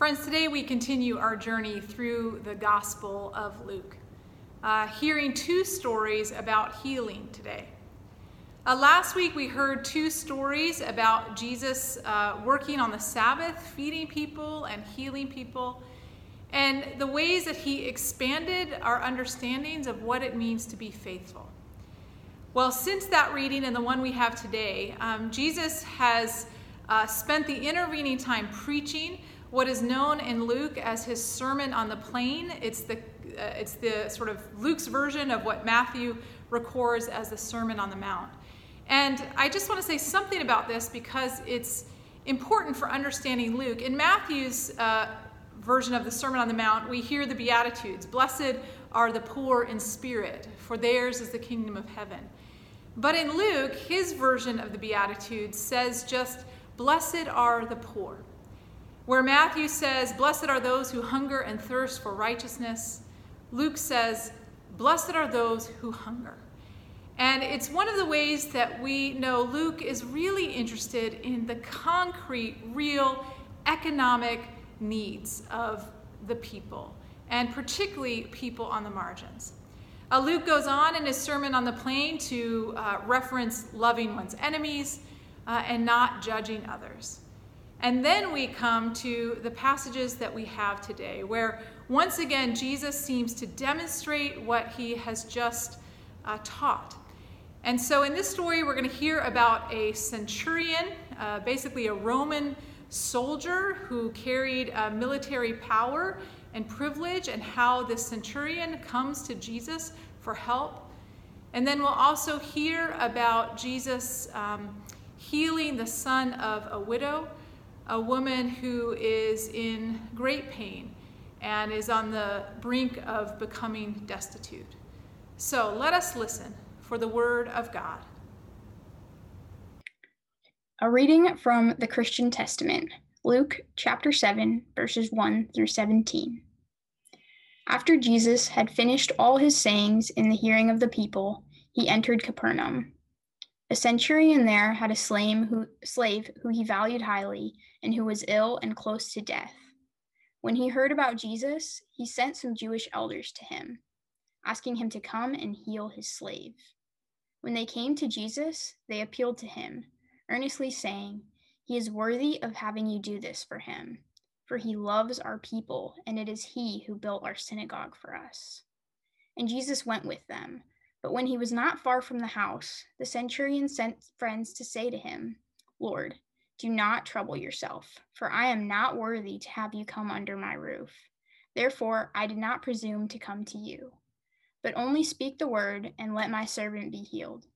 Friends, today we continue our journey through the Gospel of Luke, uh, hearing two stories about healing today. Uh, last week we heard two stories about Jesus uh, working on the Sabbath, feeding people and healing people, and the ways that he expanded our understandings of what it means to be faithful. Well, since that reading and the one we have today, um, Jesus has uh, spent the intervening time preaching what is known in Luke as his Sermon on the Plain. It's the, uh, it's the sort of Luke's version of what Matthew records as the Sermon on the Mount. And I just want to say something about this because it's important for understanding Luke. In Matthew's uh, version of the Sermon on the Mount, we hear the Beatitudes Blessed are the poor in spirit, for theirs is the kingdom of heaven. But in Luke, his version of the Beatitudes says just, Blessed are the poor. Where Matthew says, Blessed are those who hunger and thirst for righteousness, Luke says, Blessed are those who hunger. And it's one of the ways that we know Luke is really interested in the concrete, real economic needs of the people, and particularly people on the margins. Uh, Luke goes on in his Sermon on the Plain to uh, reference loving one's enemies uh, and not judging others. And then we come to the passages that we have today, where once again Jesus seems to demonstrate what he has just uh, taught. And so in this story, we're going to hear about a centurion, uh, basically a Roman soldier who carried uh, military power and privilege, and how this centurion comes to Jesus for help. And then we'll also hear about Jesus um, healing the son of a widow a woman who is in great pain and is on the brink of becoming destitute. So let us listen for the word of God. A reading from the Christian Testament, Luke chapter 7, verses 1 through 17. After Jesus had finished all his sayings in the hearing of the people, he entered Capernaum. A centurion there had a slave who, slave who he valued highly and who was ill and close to death. When he heard about Jesus, he sent some Jewish elders to him, asking him to come and heal his slave. When they came to Jesus, they appealed to him, earnestly saying, He is worthy of having you do this for him, for he loves our people, and it is he who built our synagogue for us. And Jesus went with them. But when he was not far from the house, the centurion sent friends to say to him, Lord, do not trouble yourself, for I am not worthy to have you come under my roof. Therefore, I did not presume to come to you. But only speak the word, and let my servant be healed.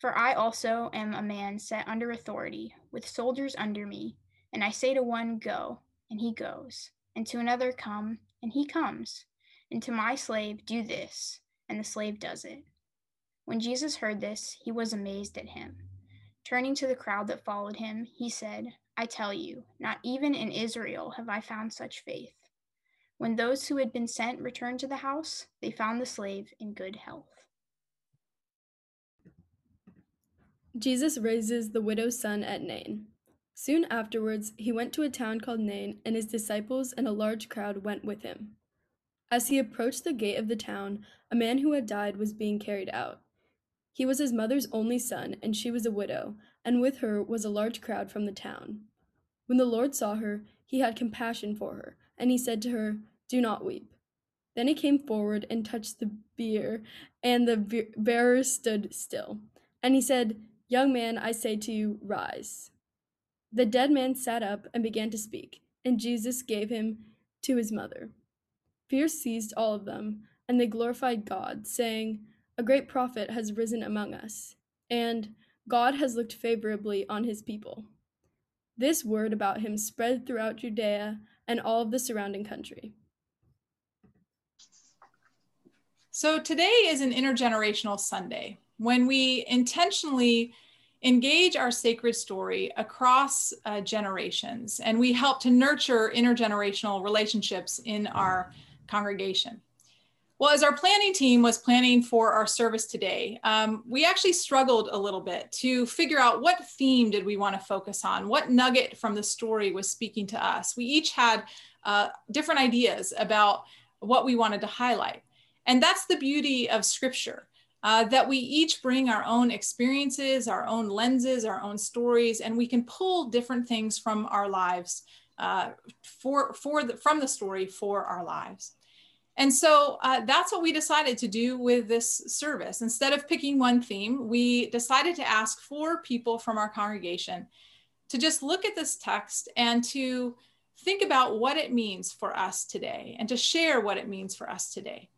For I also am a man set under authority, with soldiers under me, and I say to one, Go, and he goes, and to another, Come, and he comes, and to my slave, Do this, and the slave does it. When Jesus heard this, he was amazed at him. Turning to the crowd that followed him, he said, I tell you, not even in Israel have I found such faith. When those who had been sent returned to the house, they found the slave in good health. Jesus raises the widow's son at Nain. Soon afterwards, he went to a town called Nain, and his disciples and a large crowd went with him. As he approached the gate of the town, a man who had died was being carried out. He was his mother's only son, and she was a widow, and with her was a large crowd from the town. When the Lord saw her, he had compassion for her, and he said to her, Do not weep. Then he came forward and touched the bier, and the bearer stood still. And he said, Young man, I say to you, rise. The dead man sat up and began to speak, and Jesus gave him to his mother. Fear seized all of them, and they glorified God, saying, a great prophet has risen among us, and God has looked favorably on his people. This word about him spread throughout Judea and all of the surrounding country. So, today is an intergenerational Sunday when we intentionally engage our sacred story across uh, generations and we help to nurture intergenerational relationships in our congregation. Well, as our planning team was planning for our service today, um, we actually struggled a little bit to figure out what theme did we want to focus on, what nugget from the story was speaking to us. We each had uh, different ideas about what we wanted to highlight. And that's the beauty of scripture. Uh, that we each bring our own experiences, our own lenses, our own stories, and we can pull different things from our lives uh, for, for the, from the story for our lives. And so uh, that's what we decided to do with this service. Instead of picking one theme, we decided to ask four people from our congregation to just look at this text and to think about what it means for us today and to share what it means for us today.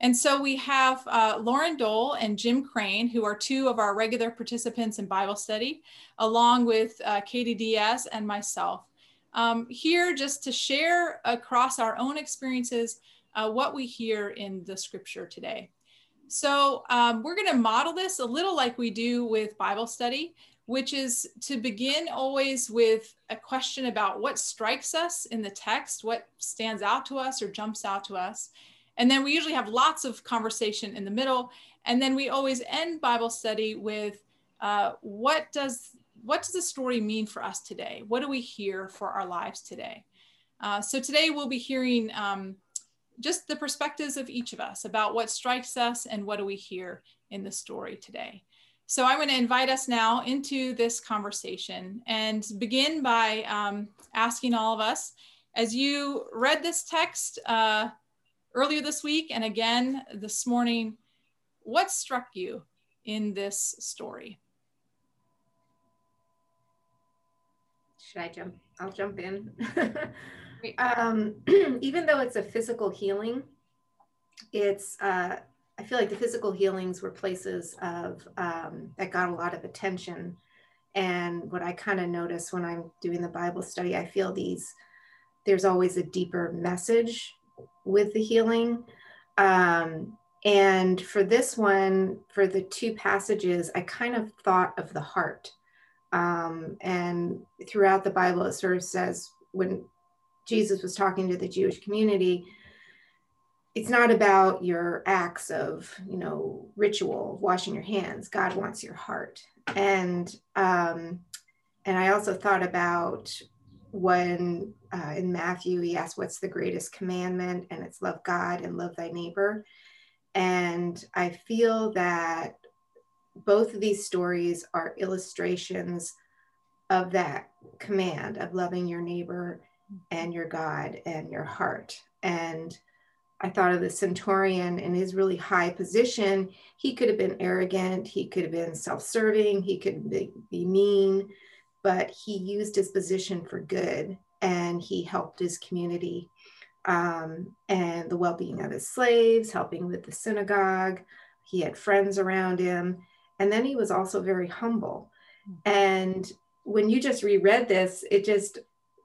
And so we have uh, Lauren Dole and Jim Crane, who are two of our regular participants in Bible study, along with uh, Katie Diaz and myself, um, here just to share across our own experiences uh, what we hear in the scripture today. So um, we're going to model this a little like we do with Bible study, which is to begin always with a question about what strikes us in the text, what stands out to us or jumps out to us. And then we usually have lots of conversation in the middle. And then we always end Bible study with uh, what does what does the story mean for us today? What do we hear for our lives today? Uh, so today we'll be hearing um, just the perspectives of each of us about what strikes us and what do we hear in the story today. So I'm going to invite us now into this conversation and begin by um, asking all of us, as you read this text uh, earlier this week and again this morning, what struck you in this story? Should I jump? I'll jump in. um, even though it's a physical healing, it's uh, I feel like the physical healings were places of um, that got a lot of attention. And what I kind of notice when I'm doing the Bible study, I feel these there's always a deeper message with the healing. Um, and for this one, for the two passages, I kind of thought of the heart. Um, and throughout the Bible, it sort of says when Jesus was talking to the Jewish community, it's not about your acts of, you know, ritual, washing your hands. God wants your heart. And um, and I also thought about when uh, in Matthew he asked, "What's the greatest commandment?" and it's love God and love thy neighbor. And I feel that both of these stories are illustrations of that command of loving your neighbor and your God and your heart. And I thought of the centurion in his really high position. He could have been arrogant, he could have been self serving, he could be, be, mean, but he used his position for good and he helped his community um, and the well being of his slaves, helping with the synagogue. He had friends around him. And then he was also very humble. And when you just reread this, it just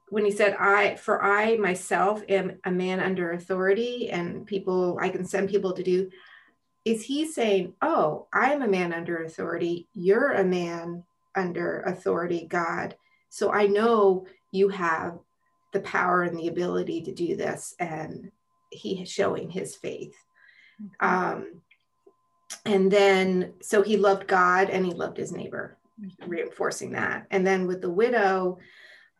when he said i for i myself am a man under authority and people i can send people to do is he saying oh i'm a man under authority. You're a man under authority god. So i know you have the power and the ability to do this. And he is showing his faith. Mm-hmm. um, and then so he loved god and he loved his neighbor mm-hmm. reinforcing that and then with the widow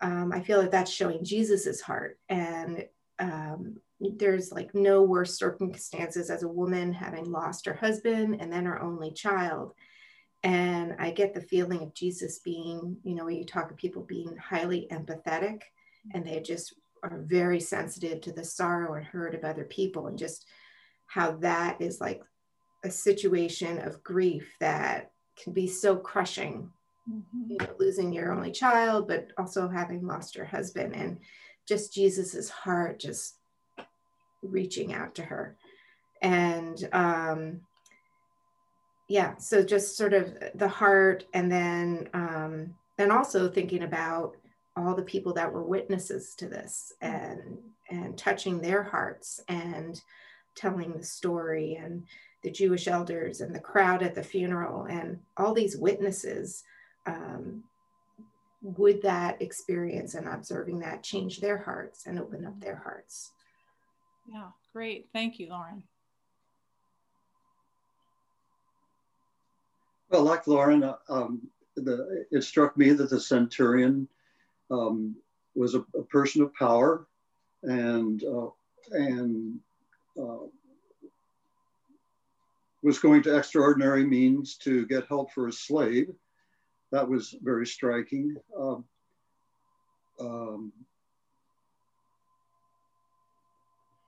um, I feel like that's showing Jesus's heart. And um, there's like no worse circumstances as a woman having lost her husband and then her only child. And I get the feeling of Jesus being, you know, when you talk of people being highly empathetic and they just are very sensitive to the sorrow and hurt of other people and just how that is like a situation of grief that can be so crushing mm-hmm. you know, losing your only child, but also having lost your husband, and just Jesus's heart just reaching out to her. And um, yeah, so just sort of the heart, and then um, and also thinking about all the people that were witnesses to this and and touching their hearts and telling the story and the Jewish elders and the crowd at the funeral and all these witnesses, um, would that experience and observing that change their hearts and open up their hearts? Yeah, great. Thank you, Lauren. Well, like Lauren, uh, um, the, it struck me that the centurion um, was a, a, person of power and uh, and uh, was going to extraordinary means to get help for a slave. That was very striking. Um, um,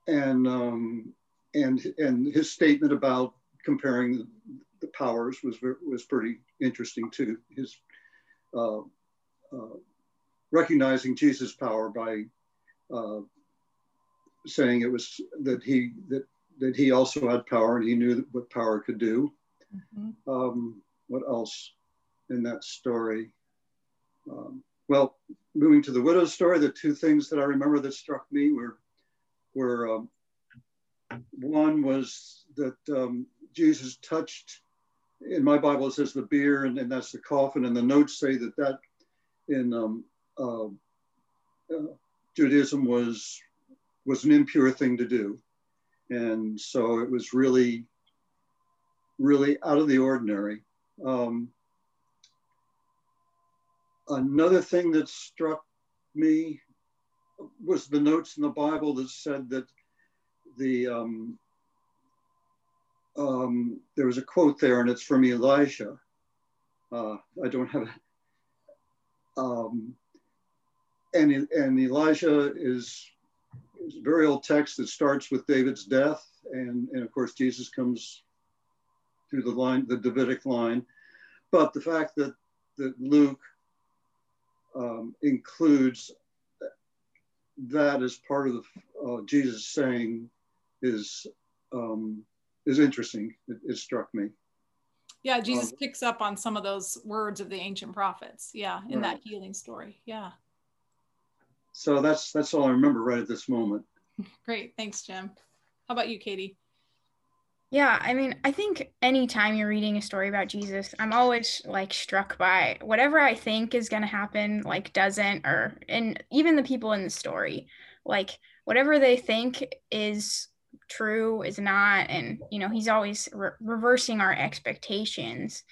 and um, and and his statement about comparing the powers was was pretty interesting too. His uh, uh, recognizing Jesus' power by uh, saying it was that he that that he also had power and he knew what power could do. Mm-hmm. Um, what else in that story? Um, well, moving to the widow's story, the two things that I remember that struck me were were um, one was that um, Jesus touched. In my Bible, it says the bier, and, and that's the coffin, and the notes say that that in um, uh, uh, Judaism was was an impure thing to do, and so it was really, really out of the ordinary. Um, another thing that struck me was the notes in the Bible that said that the um, um, there was a quote there, and it's from Elijah. Uh, I don't have it. Um, and, and Elijah is, very old text that starts with David's death. And, and of course, Jesus comes through the line, the Davidic line. But the fact that, that Luke um, includes that as part of the, uh, Jesus saying is um, is interesting. It, it, struck me. Yeah, Jesus um, picks up on some of those words of the ancient prophets. Yeah, in right. that healing story. Yeah. So that's that's all I remember right at this moment. Great, thanks, Jim. How about you, Katie? Yeah, I mean, I think anytime you're reading a story about Jesus, I'm always like struck by whatever I think is going to happen, like doesn't, or, and even the people in the story, like whatever they think is true is not and you know he's always re- reversing our expectations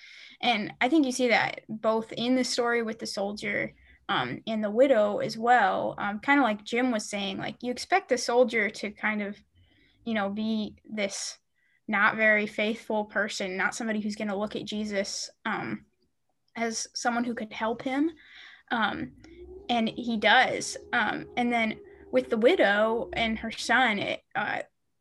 and i think you see that both in the story with the soldier um, and the widow as well um, kind of like jim was saying like you expect the soldier to kind of you know be this not very faithful person not somebody who's going to look at jesus um, as someone who could help him um, and he does um, and then with the widow and her son it, uh,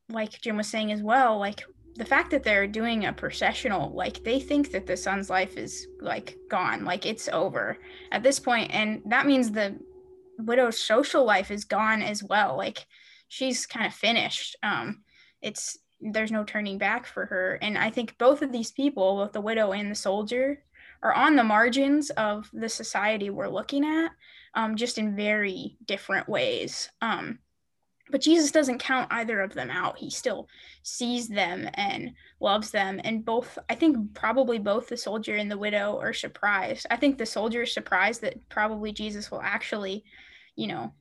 like Jim was saying as well, like the fact that they're doing a processional, like they think that the son's life is like gone, like it's over at this point, and that means the widow's social life is gone as well. Like she's kind of finished. Um, it's there's no turning back for her, and I think both of these people, both the widow and the soldier, are on the margins of the society we're looking at, um, just in very different ways. Um, but Jesus doesn't count either of them out. He still sees them and loves them. And both, I think probably both the soldier and the widow are surprised. I think the soldier is surprised that probably Jesus will actually, you know,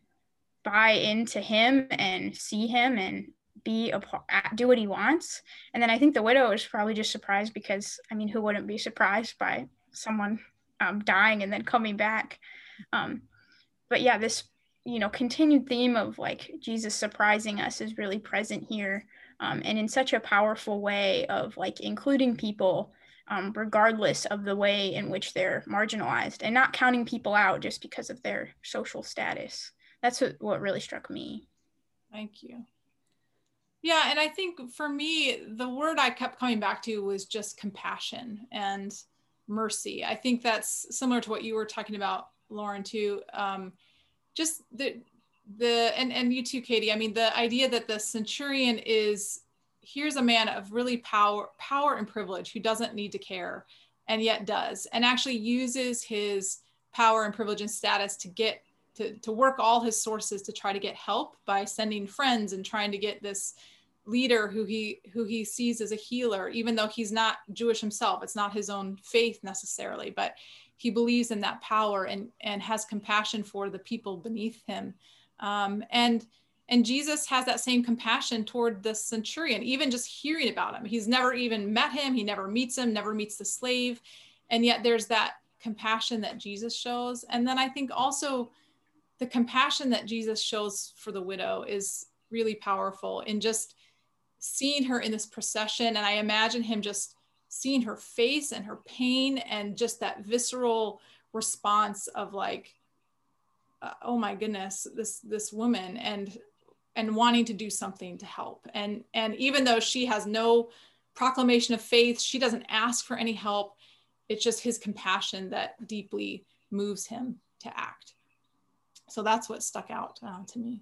buy into him and see him and be a do what he wants. And then I think the widow is probably just surprised because, I mean, who wouldn't be surprised by someone um, dying and then coming back? Um, but yeah, this you know continued theme of like jesus surprising us is really present here um, and in such a powerful way of like including people um, regardless of the way in which they're marginalized and not counting people out just because of their social status. That's what, what really struck me. Thank you. Yeah and i think for me the word i kept coming back to was just compassion and mercy. I think that's similar to what you were talking about lauren too. Um, just the the and and you too katie. I mean the idea that the centurion is here's a man of really power power and privilege who doesn't need to care and yet does and actually uses his power and privilege and status to get to, to work all his sources to try to get help by sending friends and trying to get this leader who he who he sees as a healer even though he's not jewish himself. It's not his own faith necessarily but he believes in that power and and has compassion for the people beneath him um, and And Jesus has that same compassion toward the centurion, even just hearing about him. He's never even met him, he never meets him, never meets the slave. And yet there's that compassion that Jesus shows. And then I think also the compassion that Jesus shows for the widow is really powerful in just seeing her in this procession. And I imagine him just seeing her face and her pain and just that visceral response of like, uh, oh my goodness, this this woman and and wanting to do something to help. And and even though she has no proclamation of faith, she doesn't ask for any help. It's just his compassion that deeply moves him to act. So that's what stuck out uh, to me.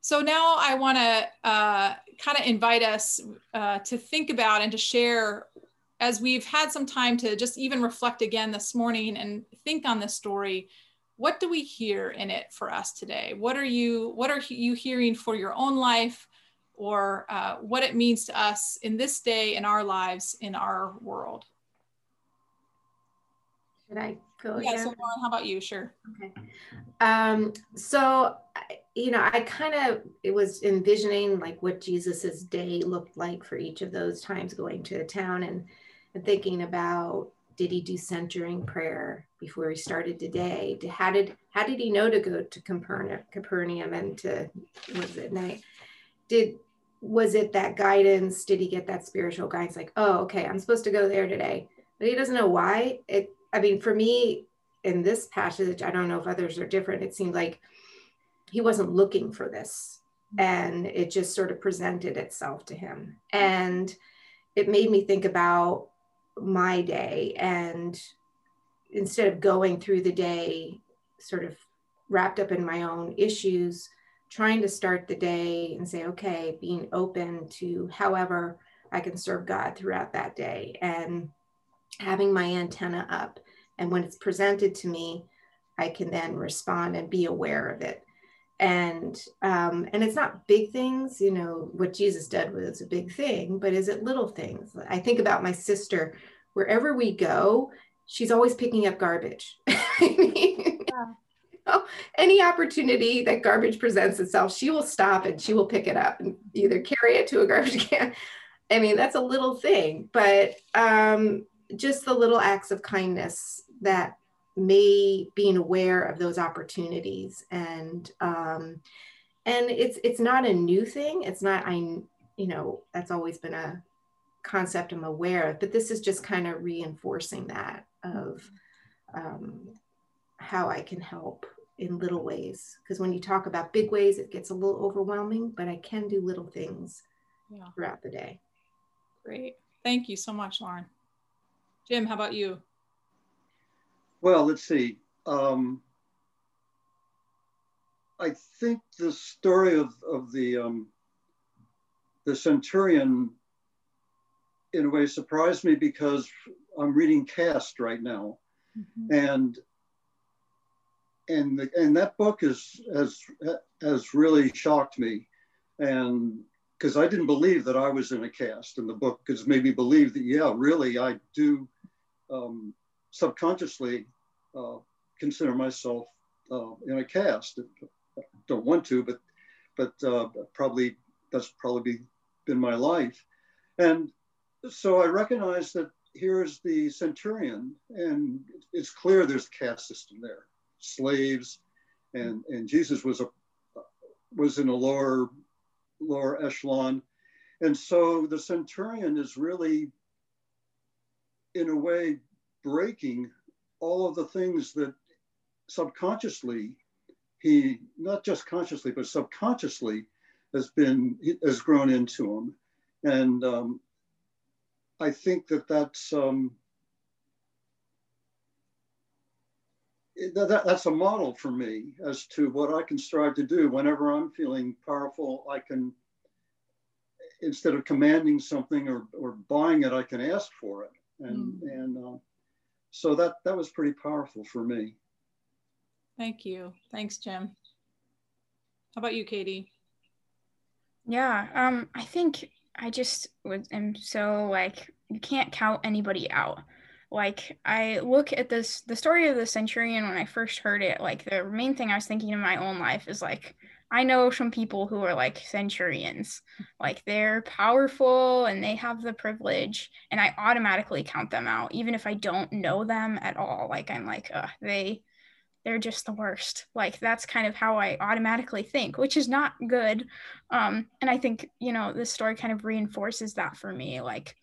So now I want to uh, kind of invite us uh, to think about and to share as we've had some time to just even reflect again this morning and think on this story what do we hear in it for us today? What are you what are you hearing for your own life or uh, what it means to us in this day in our lives in our world? Should i go yeah so Lauren, how about you? Sure. Okay. Um, so you know i kind of it was envisioning like what jesus's day looked like for each of those times going to a town and and thinking about did he do centering prayer before he started today? How did how did he know to go to Capernaum and to was it night? Did was it that guidance? Did he get that spiritual guidance? Like, oh, okay, I'm supposed to go there today, but he doesn't know why. It. I mean, for me, in this passage, I don't know if others are different. It seemed like he wasn't looking for this, mm-hmm. and it just sort of presented itself to him, mm-hmm. and it made me think about my day. And instead of going through the day sort of wrapped up in my own issues trying to start the day and say okay being open to however i can serve god throughout that day. And having my antenna up. And when it's presented to me i can then respond and be aware of it and um, and it's not big things you know what jesus did was a big thing but is it little things? I think about my sister wherever we go she's always picking up garbage. I mean, yeah. you know, any opportunity that garbage presents itself she will stop and she will pick it up and either carry it to a garbage can. I mean that's a little thing but um, just the little acts of kindness that may being aware of those opportunities. And um, and it's it's not a new thing. It's not i you know that's always been a concept i'm aware of but this is just kind of reinforcing that of um, how i can help in little ways. Because when you talk about big ways it gets a little overwhelming but i can do little things yeah. throughout the day. Great. Thank you so much lauren. Jim how about you well, let's see. Um, I think the story of, of the um, the centurion, in a way, surprised me because I'm reading Caste right now, mm-hmm. and and the, and that book is has has really shocked me, and because I didn't believe that I was in a caste, and the book has made me believe that yeah, really, I do um, subconsciously uh, consider myself uh, in a caste. I don't want to, but but uh, probably that's probably been my life. And so I recognize that here's the centurion, and it's clear there's a caste system there, slaves, and and Jesus was a was in a lower lower echelon, and so the centurion is really, in a way, breaking all of the things that subconsciously he not just consciously but subconsciously has been has grown into him. And um, i think that that's um, that, that's a model for me as to what i can strive to do whenever i'm feeling powerful. I can instead of commanding something or, or buying it i can ask for it. And mm. and uh, so that that was pretty powerful for me. Thank you. Thanks, Jim. How about you, Katie? Yeah, um, I think I just was am so like you can't count anybody out. Like I look at this the story of the centurion when I first heard it, like the main thing I was thinking in my own life is like I know some people who are like centurions, like they're powerful and they have the privilege, and I automatically count them out, even if I don't know them at all. Like I'm like, uh, they, they're just the worst. Like that's kind of how I automatically think, which is not good. Um, and I think you know this story kind of reinforces that for me. Like,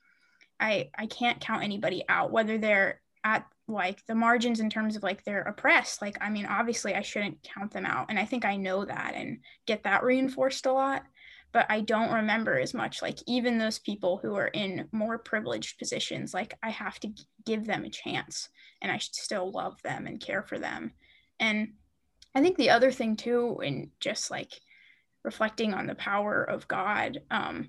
I I can't count anybody out, whether they're at like the margins in terms of like they're oppressed like i mean obviously i shouldn't count them out and i think i know that and get that reinforced a lot but i don't remember as much like even those people who are in more privileged positions like i have to give them a chance and i should still love them and care for them and i think the other thing too in just like reflecting on the power of god um,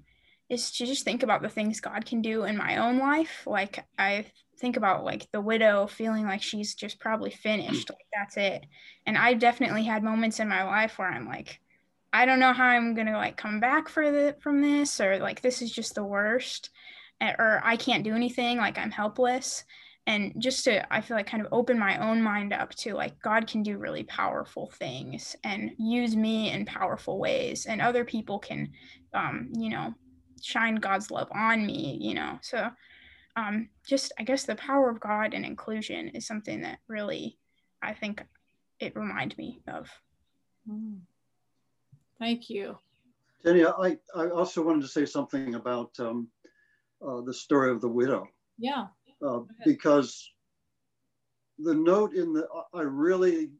is to just think about the things god can do in my own life like i think about like the widow feeling like she's just probably finished like that's it. And i've definitely had moments in my life where i'm like i don't know how i'm gonna like come back for the from this or like this is just the worst or i can't do anything like i'm helpless. And just to i feel like kind of open my own mind up to like god can do really powerful things and use me in powerful ways. And other people can um you know shine god's love on me you know? So um, just I guess the power of God and inclusion is something that really I think it reminds me of. Mm. Thank you. Jenny, I, I also wanted to say something about um, uh, the story of the widow. Yeah. Uh, because the note in the, I really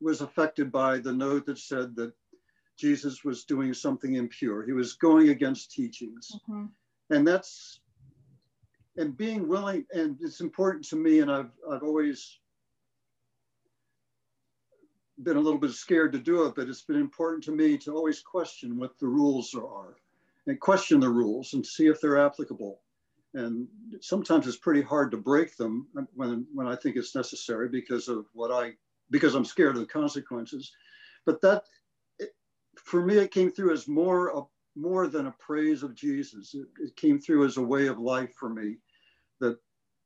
was affected by the note that said that Jesus was doing something impure. He was going against teachings. Mm-hmm. And that's and being willing, and it's important to me, and I've, I've always been a little bit scared to do it, but it's been important to me to always question what the rules are and question the rules and see if they're applicable. And sometimes it's pretty hard to break them when, when I think it's necessary because of what I, because I'm scared of the consequences. But that, it, for me, it came through as more, a, more than a praise of Jesus. It, it came through as a way of life for me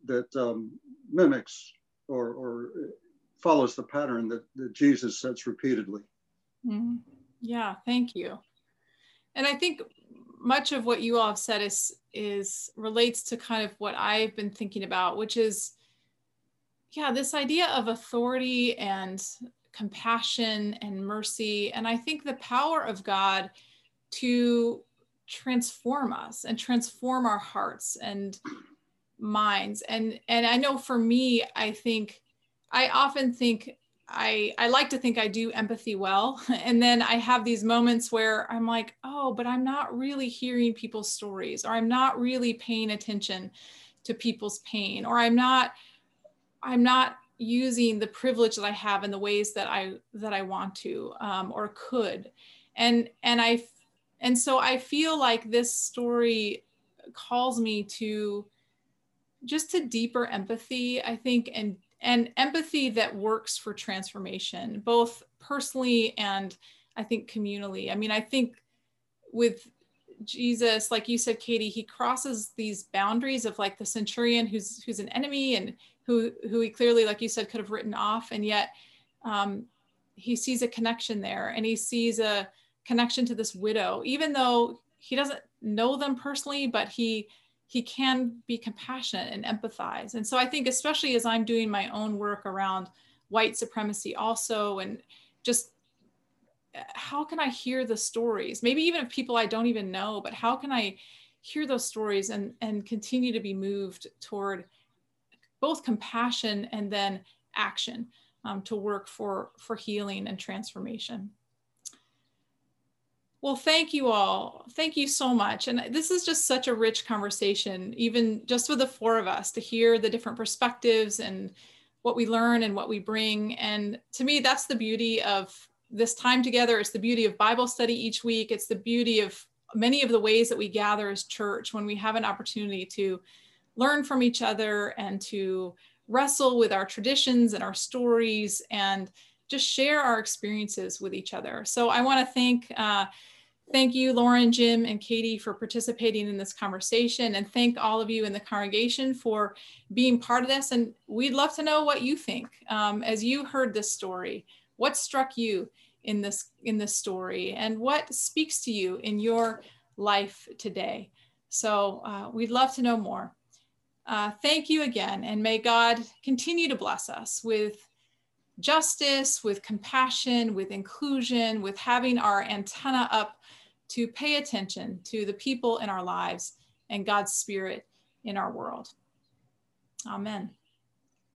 that um, mimics or, or follows the pattern that, that Jesus sets repeatedly. Mm-hmm. Yeah, thank you. And I think much of what you all have said is is relates to kind of what I've been thinking about, which is yeah, this idea of authority and compassion and mercy. And I think the power of God to transform us and transform our hearts and minds. And and i know for me i think i often think i i like to think i do empathy well. And then i have these moments where i'm like oh but i'm not really hearing people's stories or i'm not really paying attention to people's pain or i'm not i'm not using the privilege that i have in the ways that i that i want to um, or could. And and i and so i feel like this story calls me to just to deeper empathy, I think, and and empathy that works for transformation, both personally and I think communally. I mean, I think with Jesus, like you said, Katie, he crosses these boundaries of like the centurion who's who's an enemy and who who he clearly, like you said, could have written off, and yet um, he sees a connection there, and he sees a connection to this widow, even though he doesn't know them personally, but he he can be compassionate and empathize. And so I think, especially as I'm doing my own work around white supremacy, also, and just how can I hear the stories? Maybe even of people I don't even know, but how can I hear those stories and, and continue to be moved toward both compassion and then action um, to work for, for healing and transformation? Well, thank you all. Thank you so much. And this is just such a rich conversation, even just with the four of us to hear the different perspectives and what we learn and what we bring. And to me, that's the beauty of this time together. It's the beauty of Bible study each week. It's the beauty of many of the ways that we gather as church when we have an opportunity to learn from each other and to wrestle with our traditions and our stories and just share our experiences with each other. So I want to thank uh, Thank you, Lauren, Jim, and Katie for participating in this conversation and thank all of you in the congregation for being part of this. And we'd love to know what you think um, as you heard this story. What struck you? in this in this story and what speaks to you in your life today. So uh, we'd love to know more. Uh, thank you again, and may God continue to bless us with justice, with compassion, with inclusion, with having our antenna up to pay attention to the people in our lives and God's Spirit in our world. Amen.